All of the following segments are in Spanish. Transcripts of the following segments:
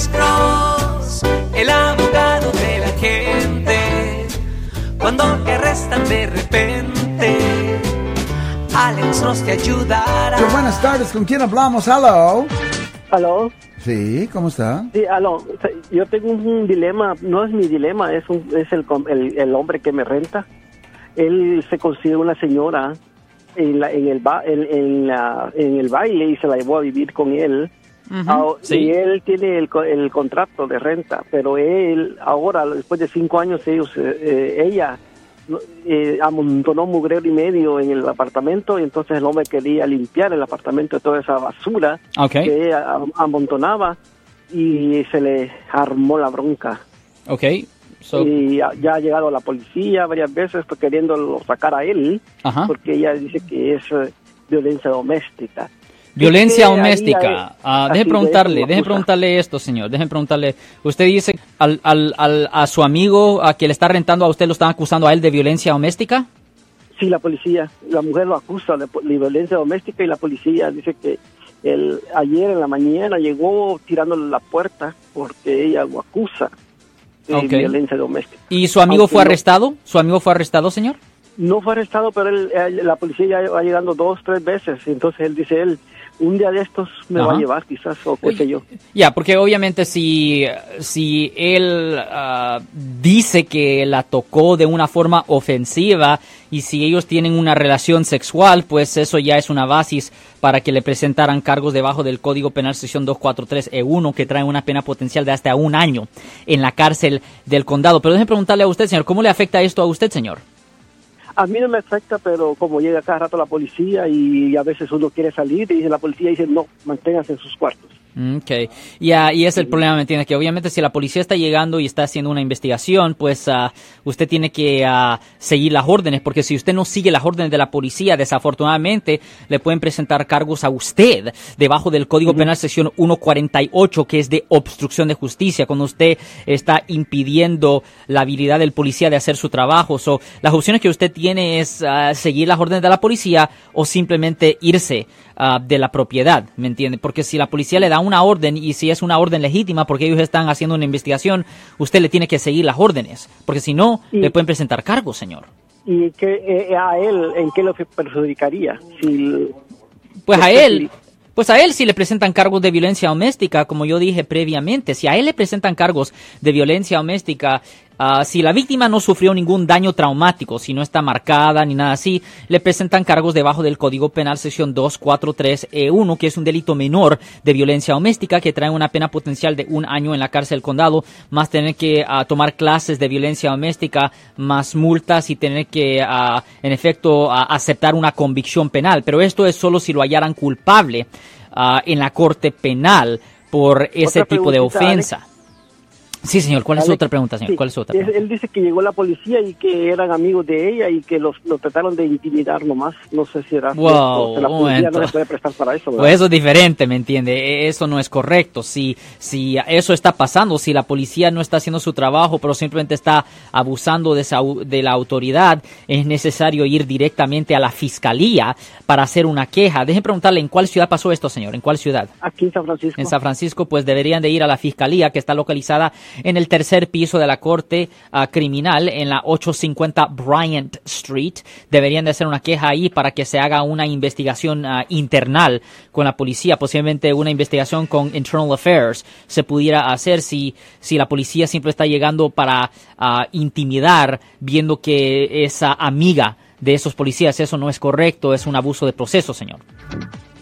Alex Cross, el abogado de la gente. Cuando te arrestan de repente, Alex Cross te ayudará. Pero buenas tardes, ¿con quién hablamos? Hello. Aló, Sí, ¿cómo está? sí, aló. Yo tengo un dilema, no es mi dilema, es, un, es el, el, el hombre que me renta. Él se considera una señora en, la, en, el ba- en, en la- en el baile y se la llevó a vivir con él. Ah, sí. Y él tiene el, el contrato de renta, pero él ahora, después de cinco años, ellos, eh, eh, ella eh, amontonó un mugrero y medio en el apartamento y entonces el hombre quería limpiar el apartamento de toda esa basura Ok. que ella am- amontonaba y se le armó la bronca. Ok. So, y ya, ya ha llegado la policía varias veces queriéndolo sacar a él Ajá. porque ella dice que es eh, violencia doméstica. Violencia Es que ahí doméstica. Ah, deje de preguntarle, deje preguntarle esto, señor. Deje preguntarle. Usted dice al, al, al- a su amigo a que le está rentando a usted lo están acusando a él de violencia doméstica. Sí, la policía, la mujer lo acusa de, violencia doméstica y la policía dice que el, ayer en la mañana llegó tirándole la puerta porque ella lo acusa de violencia doméstica. ¿Y su amigo Aunque fue arrestado? ¿Su amigo fue arrestado, señor? No fue arrestado, pero él, eh, la policía ya va llegando dos, tres veces. Entonces él dice, él, un día de estos me va a llevar quizás, o qué sé yo. Ya, porque obviamente si, si él ah, dice que la tocó de una forma ofensiva y si ellos tienen una relación sexual, pues eso ya es una basis para que le presentaran cargos debajo del Código Penal sección 243E1 que trae una pena potencial de hasta un año en la cárcel del condado. Pero déjeme preguntarle a usted, señor, ¿cómo le afecta esto a usted, señor? A mí no me afecta, pero como llega cada rato la policía y a veces uno quiere salir y la policía dice, no, manténgase en sus cuartos. Ok, y, ah, y es el problema, ¿me entiende? Que obviamente si la policía está llegando y está haciendo una investigación, pues ah, usted tiene que ah, seguir las órdenes, porque si usted no sigue las órdenes de la policía, desafortunadamente le pueden presentar cargos a usted debajo del Código Penal sección 148, que es de obstrucción de justicia, cuando usted está impidiendo la habilidad del policía de hacer su trabajo. So, las opciones que usted tiene es seguir las órdenes de la policía o simplemente irse de la propiedad, ¿me entiende? Porque si la policía le da una orden y si es una orden legítima porque ellos están haciendo una investigación, usted le tiene que seguir las órdenes, porque si no, le pueden presentar cargos, señor. ¿Y que eh, a él en qué lo perjudicaría? Si, Pues a Este él, sí. pues a él sí le presentan cargos de violencia doméstica, como yo dije previamente. Si a él le presentan cargos de violencia doméstica, ah, si la víctima no sufrió ningún daño traumático, si no está marcada ni nada así, le presentan cargos debajo del Código Penal sección 243E1, que es un delito menor de violencia doméstica que trae una pena potencial de un año en la cárcel del condado, más tener que ah, tomar clases de violencia doméstica, más multas y tener que, ah, en efecto, aceptar una convicción penal. Pero esto es solo si lo hallaran culpable en la corte penal por ese tipo de ofensa. Sí, señor. ¿Cuál es su otra pregunta, señor? sí, ¿Cuál es su otra pregunta? Él dice que llegó la policía y que eran amigos de ella y que los, lo trataron de intimidar nomás. No sé si era Wow, la policía no se puede prestar para eso. ¿verdad? Pues eso es diferente, ¿me entiende? E- Eso no es correcto. Si, si eso está pasando, si la policía no está haciendo su trabajo, pero simplemente está abusando de, esa de la autoridad, es necesario ir directamente a la fiscalía para hacer una queja. Deje preguntarle en cuál ciudad pasó esto, señor. ¿En cuál ciudad? Aquí en San Francisco. En San Francisco, pues deberían de ir a la fiscalía que está localizada en el tercer piso de la corte ah, criminal en la 850 Bryant Street. Deberían de hacer una queja ahí para que se haga una investigación ah, internal con la policía, posiblemente una investigación con Internal Affairs se pudiera hacer si, si la policía siempre está llegando para ah, intimidar viendo que es ah, amiga de esos policías. Eso no es correcto, es un abuso de proceso, señor.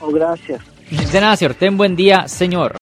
Oh, gracias. De nada, señor. Ten buen día, señor.